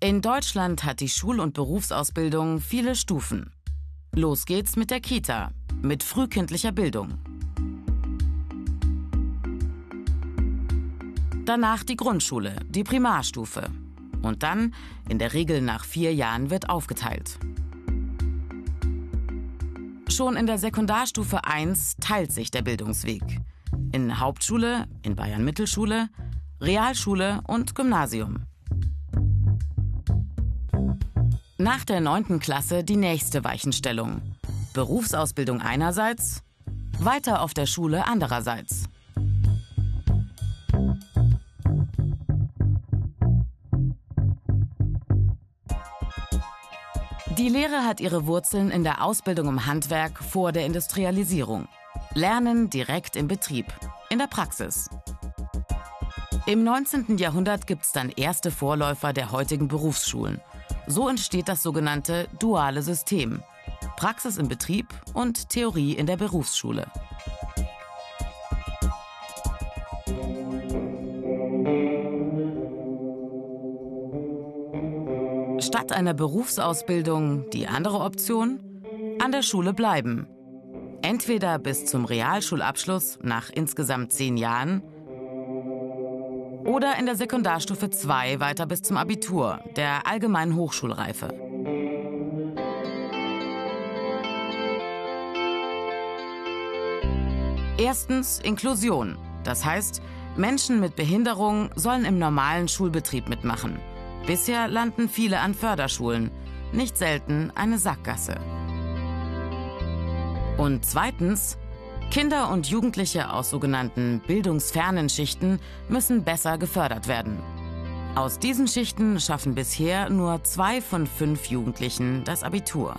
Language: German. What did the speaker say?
In Deutschland hat die Schul- und Berufsausbildung viele Stufen. Los geht's mit der Kita, mit frühkindlicher Bildung. Danach die Grundschule, die Primarstufe. Und dann, in der Regel nach vier Jahren, wird aufgeteilt. Schon in der Sekundarstufe 1 teilt sich der Bildungsweg. In Hauptschule, in Bayern Mittelschule, Realschule und Gymnasium. Nach der 9. Klasse die nächste Weichenstellung. Berufsausbildung einerseits, weiter auf der Schule andererseits. Die Lehre hat ihre Wurzeln in der Ausbildung im Handwerk vor der Industrialisierung. Lernen direkt im Betrieb, in der Praxis. Im 19. Jahrhundert gibt es dann erste Vorläufer der heutigen Berufsschulen. So entsteht das sogenannte duale System. Praxis im Betrieb und Theorie in der Berufsschule. Statt einer Berufsausbildung die andere Option? An der Schule bleiben. Entweder bis zum Realschulabschluss nach insgesamt zehn Jahren oder in der Sekundarstufe 2 weiter bis zum Abitur, der allgemeinen Hochschulreife. Erstens Inklusion. Das heißt, Menschen mit Behinderung sollen im normalen Schulbetrieb mitmachen. Bisher landen viele an Förderschulen, nicht selten eine Sackgasse. Und zweitens, Kinder und Jugendliche aus sogenannten bildungsfernen Schichten müssen besser gefördert werden. Aus diesen Schichten schaffen bisher nur zwei von fünf Jugendlichen das Abitur.